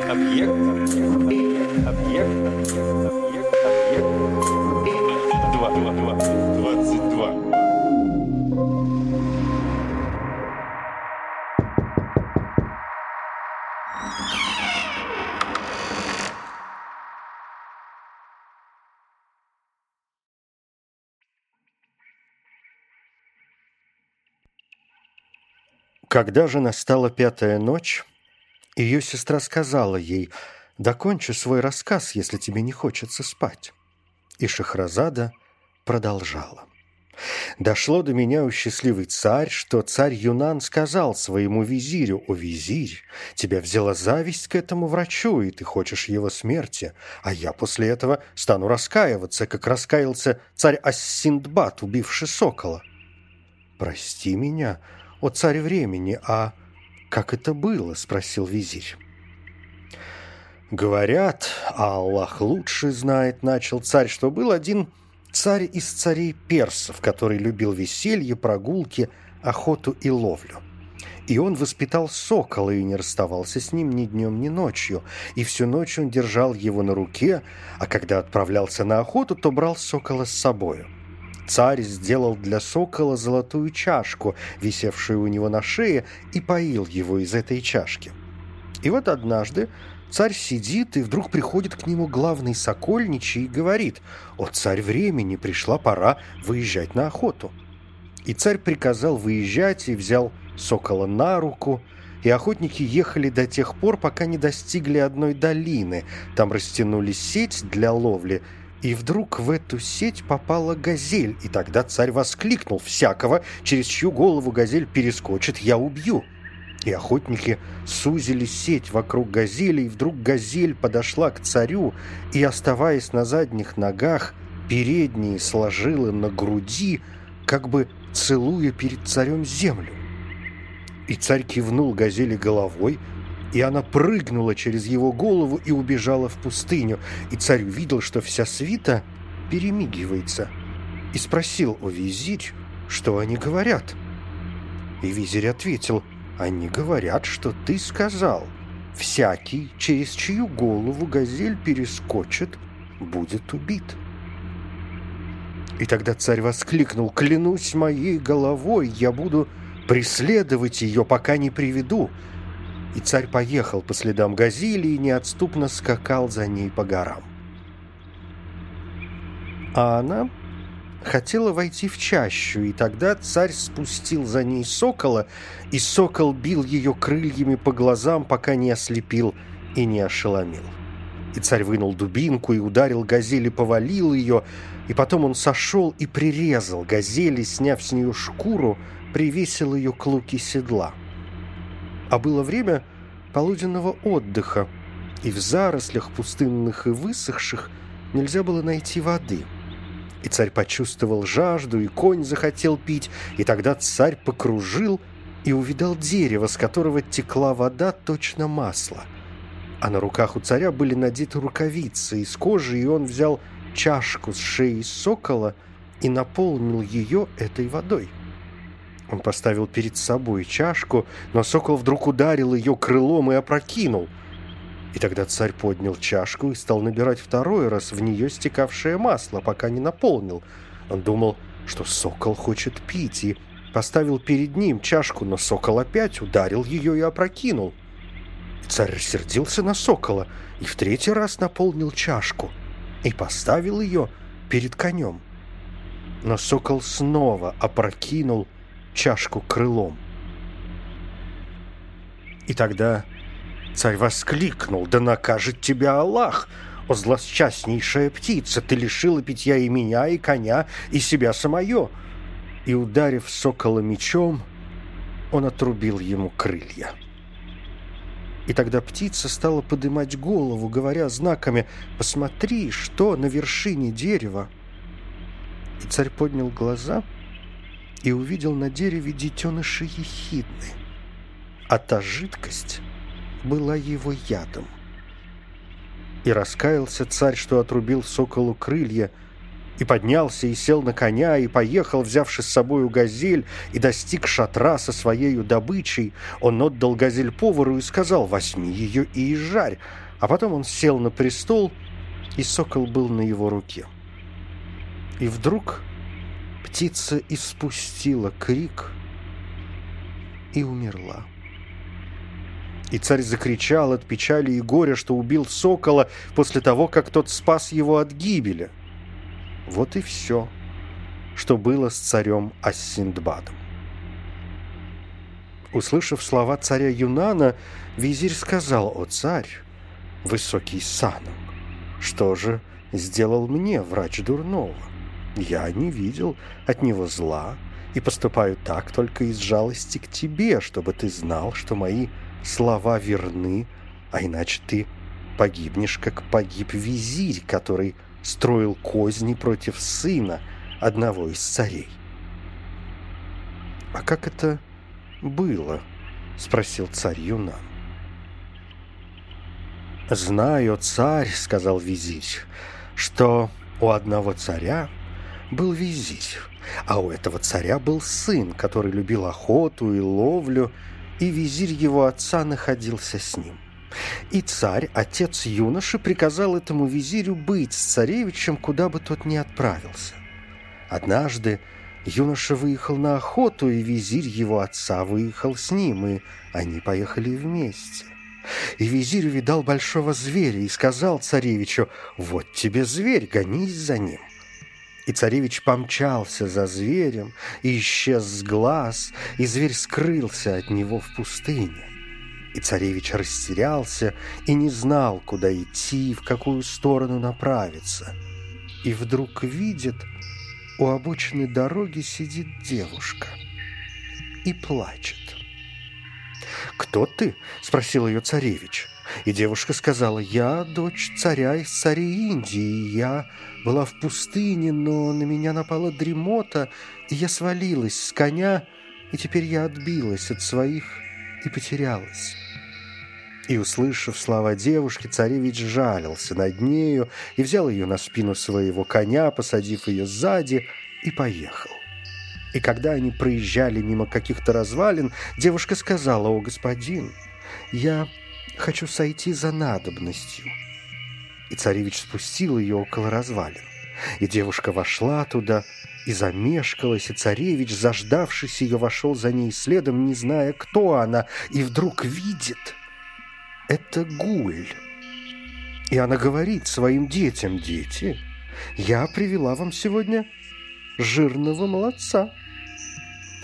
Объект. Объект. Объект. Объект. Два. Два. Два. Двадцать два. Когда же настала пятая ночь, ее сестра сказала ей, «Докончи свой рассказ, если тебе не хочется спать». И Шахразада продолжала. Дошло до меня, у счастливый царь, что царь Юнан сказал своему визирю, «О, визирь, тебя взяла зависть к этому врачу, и ты хочешь его смерти, а я после этого стану раскаиваться, как раскаялся царь Ассиндбад, убивший сокола». «Прости меня, о царь времени, а как это было?» – спросил визирь. «Говорят, Аллах лучше знает», – начал царь, – «что был один царь из царей персов, который любил веселье, прогулки, охоту и ловлю. И он воспитал сокола и не расставался с ним ни днем, ни ночью. И всю ночь он держал его на руке, а когда отправлялся на охоту, то брал сокола с собою. Царь сделал для сокола золотую чашку, висевшую у него на шее, и поил его из этой чашки. И вот однажды царь сидит, и вдруг приходит к нему главный сокольничий и говорит, «О, царь времени, пришла пора выезжать на охоту». И царь приказал выезжать и взял сокола на руку, и охотники ехали до тех пор, пока не достигли одной долины. Там растянули сеть для ловли, и вдруг в эту сеть попала газель, и тогда царь воскликнул «Всякого, через чью голову газель перескочит, я убью!» И охотники сузили сеть вокруг газели, и вдруг газель подошла к царю, и, оставаясь на задних ногах, передние сложила на груди, как бы целуя перед царем землю. И царь кивнул газели головой, и она прыгнула через его голову и убежала в пустыню. И царь увидел, что вся свита перемигивается, и спросил о визирь, что они говорят. И визирь ответил, они говорят, что ты сказал, всякий, через чью голову газель перескочит, будет убит. И тогда царь воскликнул, клянусь моей головой, я буду преследовать ее, пока не приведу. И царь поехал по следам газели и неотступно скакал за ней по горам. А она хотела войти в чащу, и тогда царь спустил за ней сокола, и сокол бил ее крыльями по глазам, пока не ослепил и не ошеломил. И царь вынул дубинку и ударил газели, повалил ее, и потом он сошел и прирезал газели, сняв с нее шкуру, привесил ее к луке седла. А было время полуденного отдыха, и в зарослях пустынных и высохших нельзя было найти воды. И царь почувствовал жажду, и конь захотел пить, и тогда царь покружил и увидал дерево, с которого текла вода точно масло. А на руках у царя были надеты рукавицы из кожи, и он взял чашку с шеи сокола и наполнил ее этой водой. Он поставил перед собой чашку, но сокол вдруг ударил ее крылом и опрокинул. И тогда царь поднял чашку и стал набирать второй раз в нее стекавшее масло, пока не наполнил. Он думал, что сокол хочет пить, и поставил перед ним чашку, но сокол опять ударил ее и опрокинул. Царь рассердился на сокола и в третий раз наполнил чашку и поставил ее перед конем. Но сокол снова опрокинул чашку крылом. И тогда царь воскликнул, «Да накажет тебя Аллах! О, злосчастнейшая птица! Ты лишила питья и меня, и коня, и себя самое!» И, ударив сокола мечом, он отрубил ему крылья. И тогда птица стала подымать голову, говоря знаками «Посмотри, что на вершине дерева!» И царь поднял глаза и увидел на дереве детеныша ехидны, а та жидкость была его ядом. И раскаялся царь, что отрубил соколу крылья, и поднялся и сел на коня, и поехал, взявши с собою газель, и достиг шатра со своею добычей. Он отдал газель повару и сказал, возьми ее и изжарь. А потом он сел на престол, и сокол был на его руке. И вдруг птица испустила крик и умерла. И царь закричал от печали и горя, что убил сокола после того, как тот спас его от гибели. Вот и все, что было с царем Ассиндбадом. Услышав слова царя Юнана, визирь сказал, «О царь, высокий саном, что же сделал мне врач дурного? Я не видел от него зла и поступаю так только из жалости к тебе, чтобы ты знал, что мои слова верны, а иначе ты погибнешь, как погиб визирь, который строил козни против сына одного из царей. «А как это было?» — спросил царь Юнан. «Знаю, царь», — сказал визирь, — «что у одного царя был визирь, а у этого царя был сын, который любил охоту и ловлю, и визирь его отца находился с ним. И царь, отец юноши, приказал этому визирю быть с царевичем, куда бы тот ни отправился. Однажды юноша выехал на охоту, и визирь его отца выехал с ним, и они поехали вместе. И визирь увидал большого зверя и сказал царевичу, «Вот тебе зверь, гонись за ним». И царевич помчался за зверем, и исчез с глаз, и зверь скрылся от него в пустыне. И царевич растерялся и не знал, куда идти, в какую сторону направиться. И вдруг видит, у обочины дороги сидит девушка и плачет. «Кто ты?» – спросил ее царевич. И девушка сказала, «Я дочь царя из царей Индии, я была в пустыне, но на меня напала дремота, и я свалилась с коня, и теперь я отбилась от своих и потерялась». И, услышав слова девушки, царевич жалился над нею и взял ее на спину своего коня, посадив ее сзади, и поехал. И когда они проезжали мимо каких-то развалин, девушка сказала, «О, господин, я хочу сойти за надобностью». И царевич спустил ее около развалин. И девушка вошла туда и замешкалась, и царевич, заждавшись ее, вошел за ней следом, не зная, кто она, и вдруг видит — это Гуль. И она говорит своим детям, дети, я привела вам сегодня жирного молодца.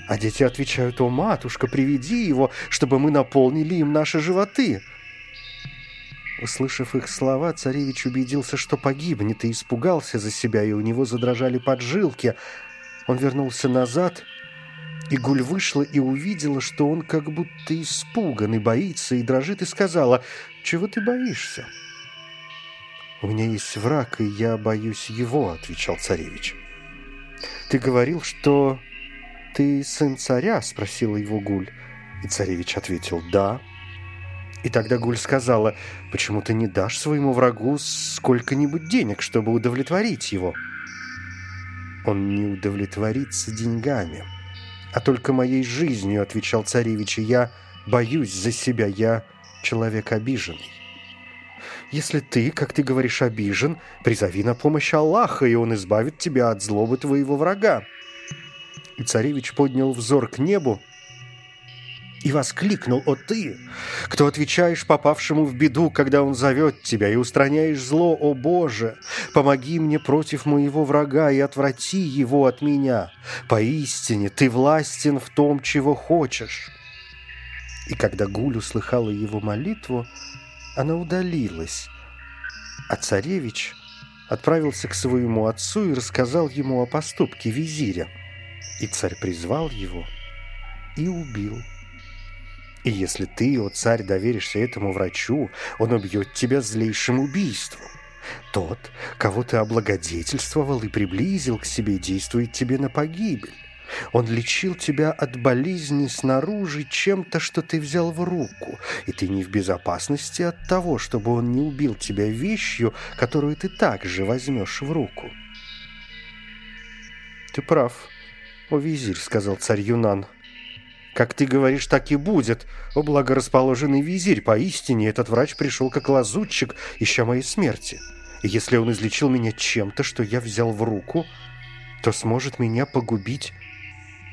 А дети отвечают, о, матушка, приведи его, чтобы мы наполнили им наши животы. Услышав их слова, царевич убедился, что погибнет, и испугался за себя, и у него задрожали поджилки. Он вернулся назад и Гуль вышла и увидела, что он как будто испуган и боится, и дрожит, и сказала, «Чего ты боишься?» «У меня есть враг, и я боюсь его», — отвечал царевич. «Ты говорил, что ты сын царя?» — спросила его Гуль. И царевич ответил, «Да». И тогда Гуль сказала, «Почему ты не дашь своему врагу сколько-нибудь денег, чтобы удовлетворить его?» «Он не удовлетворится деньгами», а только моей жизнью», — отвечал царевич, — «и я боюсь за себя, я человек обиженный». «Если ты, как ты говоришь, обижен, призови на помощь Аллаха, и он избавит тебя от злобы твоего врага». И царевич поднял взор к небу и воскликнул, «О ты, кто отвечаешь попавшему в беду, когда он зовет тебя, и устраняешь зло, о Боже, помоги мне против моего врага и отврати его от меня. Поистине ты властен в том, чего хочешь». И когда Гуль услыхала его молитву, она удалилась, а царевич отправился к своему отцу и рассказал ему о поступке визиря. И царь призвал его и убил. И если ты, о царь, доверишься этому врачу, он убьет тебя злейшим убийством. Тот, кого ты облагодетельствовал и приблизил к себе, действует тебе на погибель. Он лечил тебя от болезни снаружи чем-то, что ты взял в руку, и ты не в безопасности от того, чтобы он не убил тебя вещью, которую ты также возьмешь в руку. «Ты прав, о визирь», — сказал царь Юнан. «Как ты говоришь, так и будет, о благорасположенный визирь. Поистине этот врач пришел как лазутчик, ища моей смерти. И если он излечил меня чем-то, что я взял в руку, то сможет меня погубить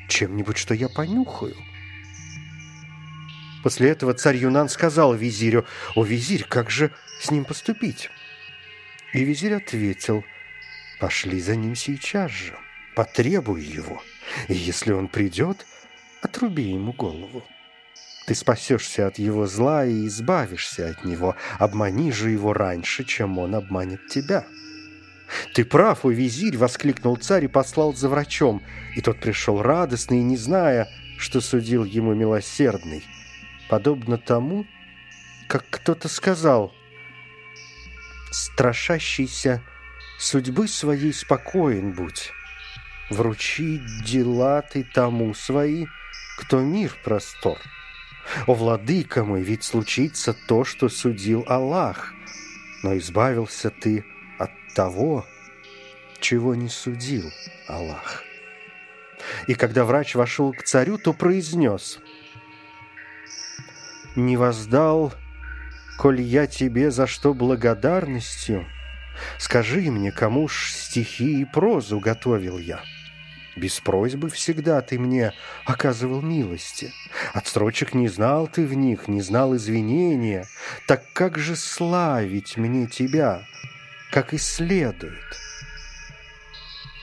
чем-нибудь, что я понюхаю». После этого царь Юнан сказал визирю, «О, визирь, как же с ним поступить?» И визирь ответил, «Пошли за ним сейчас же, потребуй его, и если он придет, отруби ему голову. Ты спасешься от его зла и избавишься от него, обмани же его раньше, чем он обманет тебя». «Ты прав, о визирь!» — воскликнул царь и послал за врачом, и тот пришел радостный, не зная, что судил ему милосердный — подобно тому, как кто-то сказал «Страшащийся судьбы своей спокоен будь, вручи дела ты тому свои, кто мир простор. О, владыка мой, ведь случится то, что судил Аллах, но избавился ты от того, чего не судил Аллах». И когда врач вошел к царю, то произнес – не воздал, коль я тебе за что благодарностью, Скажи мне, кому ж стихи и прозу готовил я? Без просьбы всегда ты мне оказывал милости. От строчек не знал ты в них, не знал извинения. Так как же славить мне тебя, как и следует?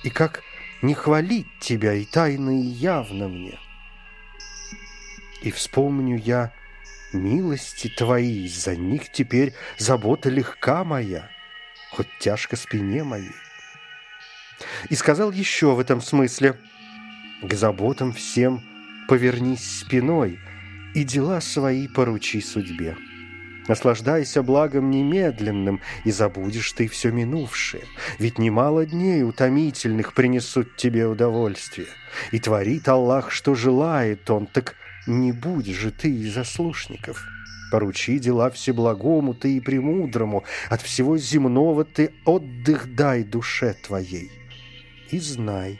И как не хвалить тебя и тайно, и явно мне? И вспомню я Милости твои, за них теперь забота легка моя, Хоть тяжко спине моей. И сказал еще в этом смысле, К заботам всем повернись спиной И дела свои поручи судьбе. Наслаждайся благом немедленным, и забудешь ты все минувшее. Ведь немало дней утомительных принесут тебе удовольствие. И творит Аллах, что желает Он, так не будь же ты из заслушников. Поручи дела всеблагому ты и премудрому, От всего земного ты отдых дай душе твоей. И знай,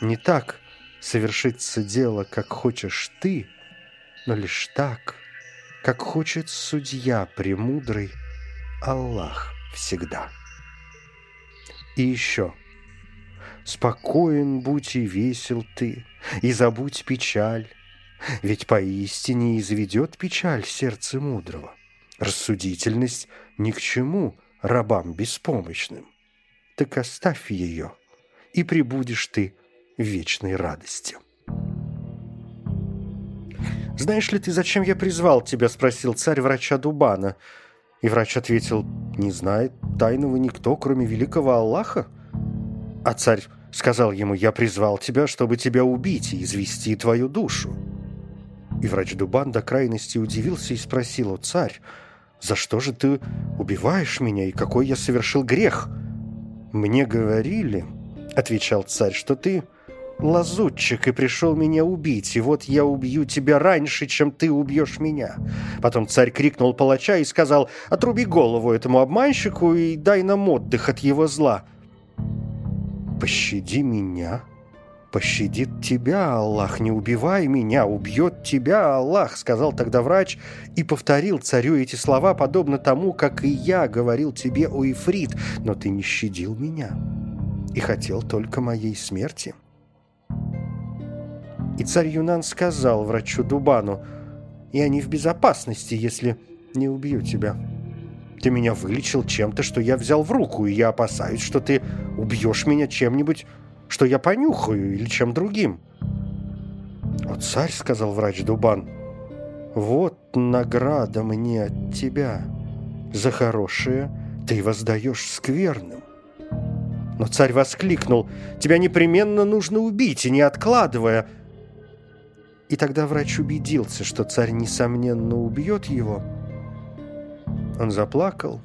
не так совершится дело, как хочешь ты, Но лишь так, как хочет судья премудрый Аллах всегда. И еще — Спокоен будь и весел ты, и забудь печаль, ведь поистине изведет печаль сердце мудрого. Рассудительность ни к чему рабам беспомощным. Так оставь ее, и прибудешь ты в вечной радости. «Знаешь ли ты, зачем я призвал тебя?» – спросил царь врача Дубана. И врач ответил, «Не знает тайного никто, кроме великого Аллаха». А царь сказал ему, «Я призвал тебя, чтобы тебя убить и извести твою душу». И врач Дубан до крайности удивился и спросил, «О, царь, за что же ты убиваешь меня, и какой я совершил грех?» «Мне говорили, — отвечал царь, — что ты лазутчик и пришел меня убить, и вот я убью тебя раньше, чем ты убьешь меня». Потом царь крикнул палача и сказал, «Отруби голову этому обманщику и дай нам отдых от его зла». «Пощади меня», «Пощадит тебя, Аллах, не убивай меня, убьет тебя, Аллах», сказал тогда врач и повторил царю эти слова, подобно тому, как и я говорил тебе, о Ифрит, но ты не щадил меня и хотел только моей смерти. И царь Юнан сказал врачу Дубану, «Я не в безопасности, если не убью тебя». Ты меня вылечил чем-то, что я взял в руку, и я опасаюсь, что ты убьешь меня чем-нибудь что я понюхаю или чем другим. «О, царь», — сказал врач Дубан, — «вот награда мне от тебя. За хорошее ты воздаешь скверным». Но царь воскликнул, «Тебя непременно нужно убить, и не откладывая». И тогда врач убедился, что царь, несомненно, убьет его. Он заплакал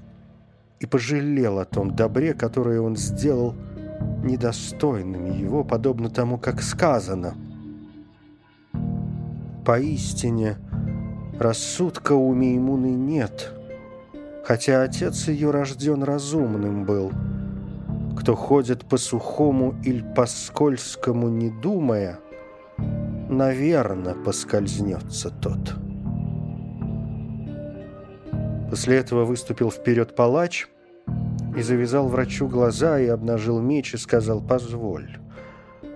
и пожалел о том добре, которое он сделал недостойными его, подобно тому, как сказано. Поистине, рассудка у Меймуны нет, хотя отец ее рожден разумным был. Кто ходит по сухому или по скользкому, не думая, наверно, поскользнется тот. После этого выступил вперед палач и завязал врачу глаза и обнажил меч и сказал «Позволь».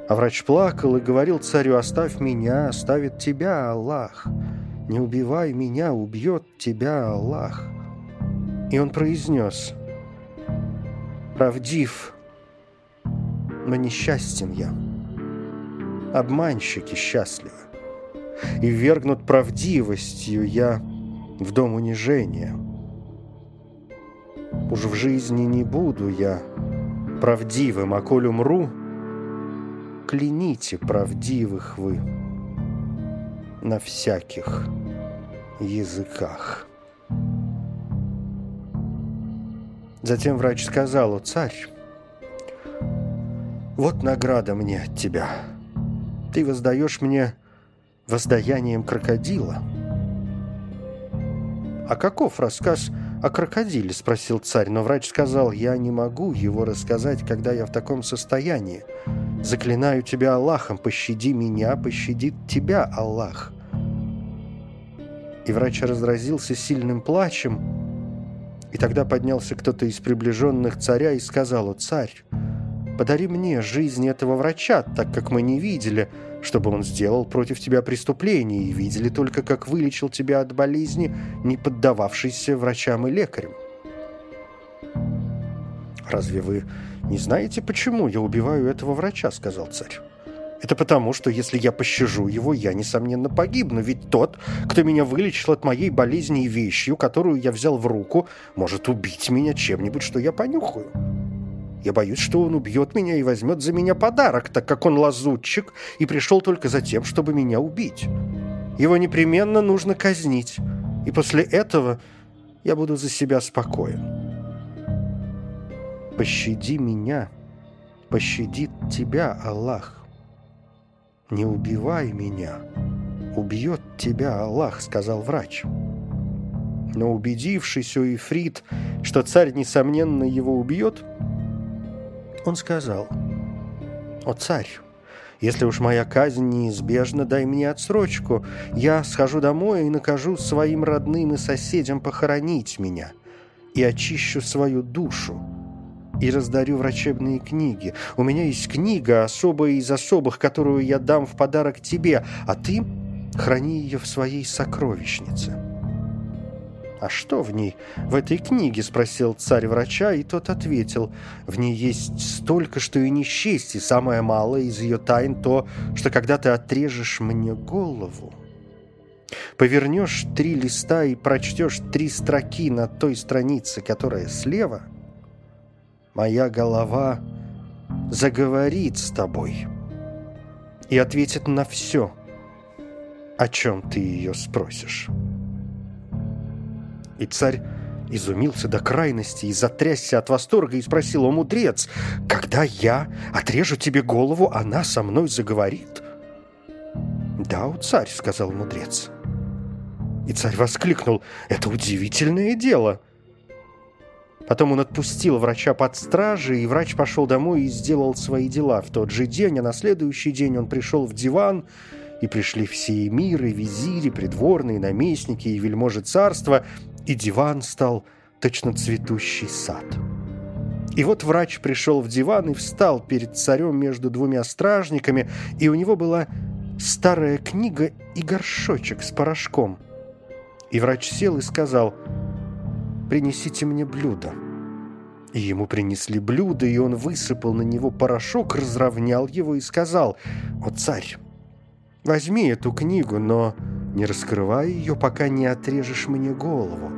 А врач плакал и говорил царю «Оставь меня, оставит тебя Аллах». «Не убивай меня, убьет тебя Аллах». И он произнес «Правдив, но несчастен я. Обманщики счастливы, и вергнут правдивостью я в дом унижения. Уж в жизни не буду я правдивым, а коль умру, кляните правдивых вы на всяких языках. Затем врач сказал, «О, царь, вот награда мне от тебя. Ты воздаешь мне воздаянием крокодила». «А каков рассказ о крокодиле?» – спросил царь, но врач сказал, «Я не могу его рассказать, когда я в таком состоянии. Заклинаю тебя Аллахом, пощади меня, пощадит тебя Аллах». И врач разразился сильным плачем, и тогда поднялся кто-то из приближенных царя и сказал, «О, царь, подари мне жизнь этого врача, так как мы не видели, чтобы он сделал против тебя преступление, и видели только, как вылечил тебя от болезни, не поддававшейся врачам и лекарям». «Разве вы не знаете, почему я убиваю этого врача?» — сказал царь. Это потому, что если я пощажу его, я, несомненно, погибну. Ведь тот, кто меня вылечил от моей болезни и вещью, которую я взял в руку, может убить меня чем-нибудь, что я понюхаю. Я боюсь, что он убьет меня и возьмет за меня подарок, так как он лазутчик и пришел только за тем, чтобы меня убить. Его непременно нужно казнить, и после этого я буду за себя спокоен. Пощади меня, пощадит тебя Аллах. «Не убивай меня, убьет тебя Аллах», — сказал врач. Но убедившись у Ифрит, что царь, несомненно, его убьет, он сказал, «О, царь, если уж моя казнь неизбежна, дай мне отсрочку. Я схожу домой и накажу своим родным и соседям похоронить меня и очищу свою душу и раздарю врачебные книги. У меня есть книга, особая из особых, которую я дам в подарок тебе, а ты храни ее в своей сокровищнице». «А что в ней, в этой книге?» – спросил царь врача, и тот ответил. «В ней есть столько, что и не счесть, и самое малое из ее тайн то, что когда ты отрежешь мне голову, повернешь три листа и прочтешь три строки на той странице, которая слева – моя голова заговорит с тобой и ответит на все, о чем ты ее спросишь. И царь изумился до крайности и затрясся от восторга и спросил, «О, мудрец, когда я отрежу тебе голову, она со мной заговорит?» «Да, о, царь», — сказал мудрец. И царь воскликнул, «Это удивительное дело!» Потом он отпустил врача под стражей, и врач пошел домой и сделал свои дела в тот же день, а на следующий день он пришел в диван, и пришли все эмиры, визири, придворные, наместники и вельможи царства, и диван стал точно цветущий сад. И вот врач пришел в диван и встал перед царем между двумя стражниками, и у него была старая книга и горшочек с порошком. И врач сел и сказал – принесите мне блюдо». И ему принесли блюдо, и он высыпал на него порошок, разровнял его и сказал, «О, царь, возьми эту книгу, но не раскрывай ее, пока не отрежешь мне голову.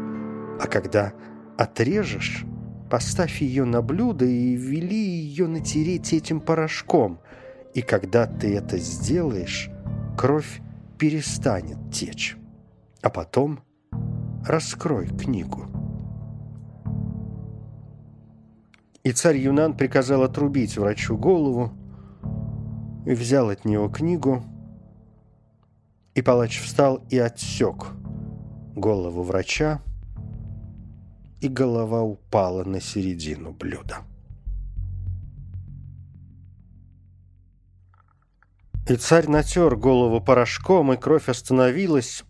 А когда отрежешь, поставь ее на блюдо и вели ее натереть этим порошком. И когда ты это сделаешь, кровь перестанет течь. А потом раскрой книгу». и царь Юнан приказал отрубить врачу голову и взял от него книгу, и палач встал и отсек голову врача, и голова упала на середину блюда. И царь натер голову порошком, и кровь остановилась,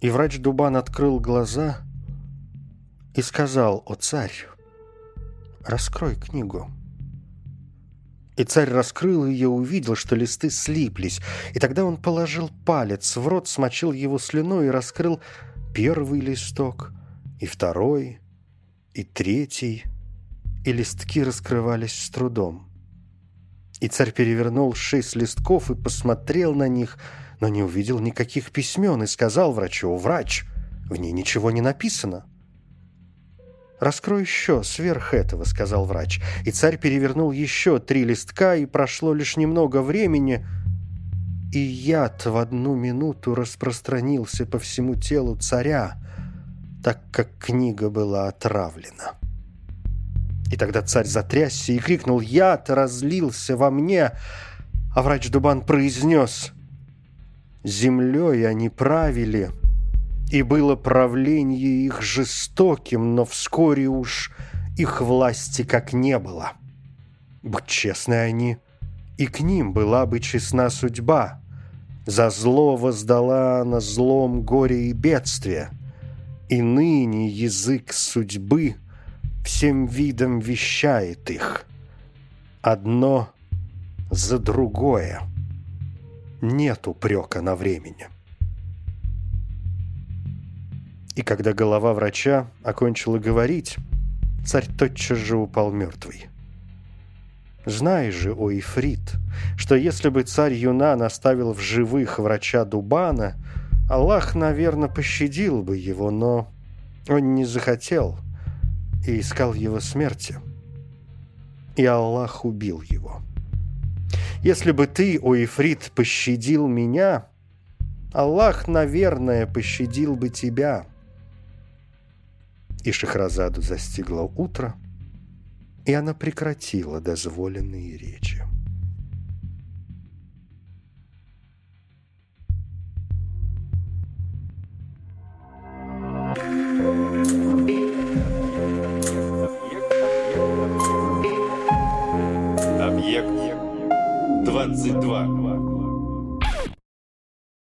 и врач Дубан открыл глаза и сказал, «О царь, раскрой книгу». И царь раскрыл ее, увидел, что листы слиплись. И тогда он положил палец в рот, смочил его слюной и раскрыл первый листок, и второй, и третий, и листки раскрывались с трудом. И царь перевернул шесть листков и посмотрел на них, но не увидел никаких письмен и сказал врачу, «Врач, в ней ничего не написано». «Раскрой еще сверх этого», — сказал врач. И царь перевернул еще три листка, и прошло лишь немного времени, и яд в одну минуту распространился по всему телу царя, так как книга была отравлена. И тогда царь затрясся и крикнул «Яд разлился во мне!» А врач Дубан произнес «Землей они правили, и было правление их жестоким, но вскоре уж их власти как не было. Будь честны они, и к ним была бы честна судьба. За зло воздала она злом горе и бедствие, и ныне язык судьбы всем видом вещает их. Одно за другое. Нет упрека на времени. И когда голова врача окончила говорить, царь тотчас же упал мертвый. Знай же, о Ифрит, что если бы царь Юнан оставил в живых врача Дубана, Аллах, наверное, пощадил бы его, но он не захотел и искал его смерти. И Аллах убил его. Если бы ты, о Ифрит, пощадил меня, Аллах, наверное, пощадил бы тебя и Шахразаду застигло утро, и она прекратила дозволенные речи.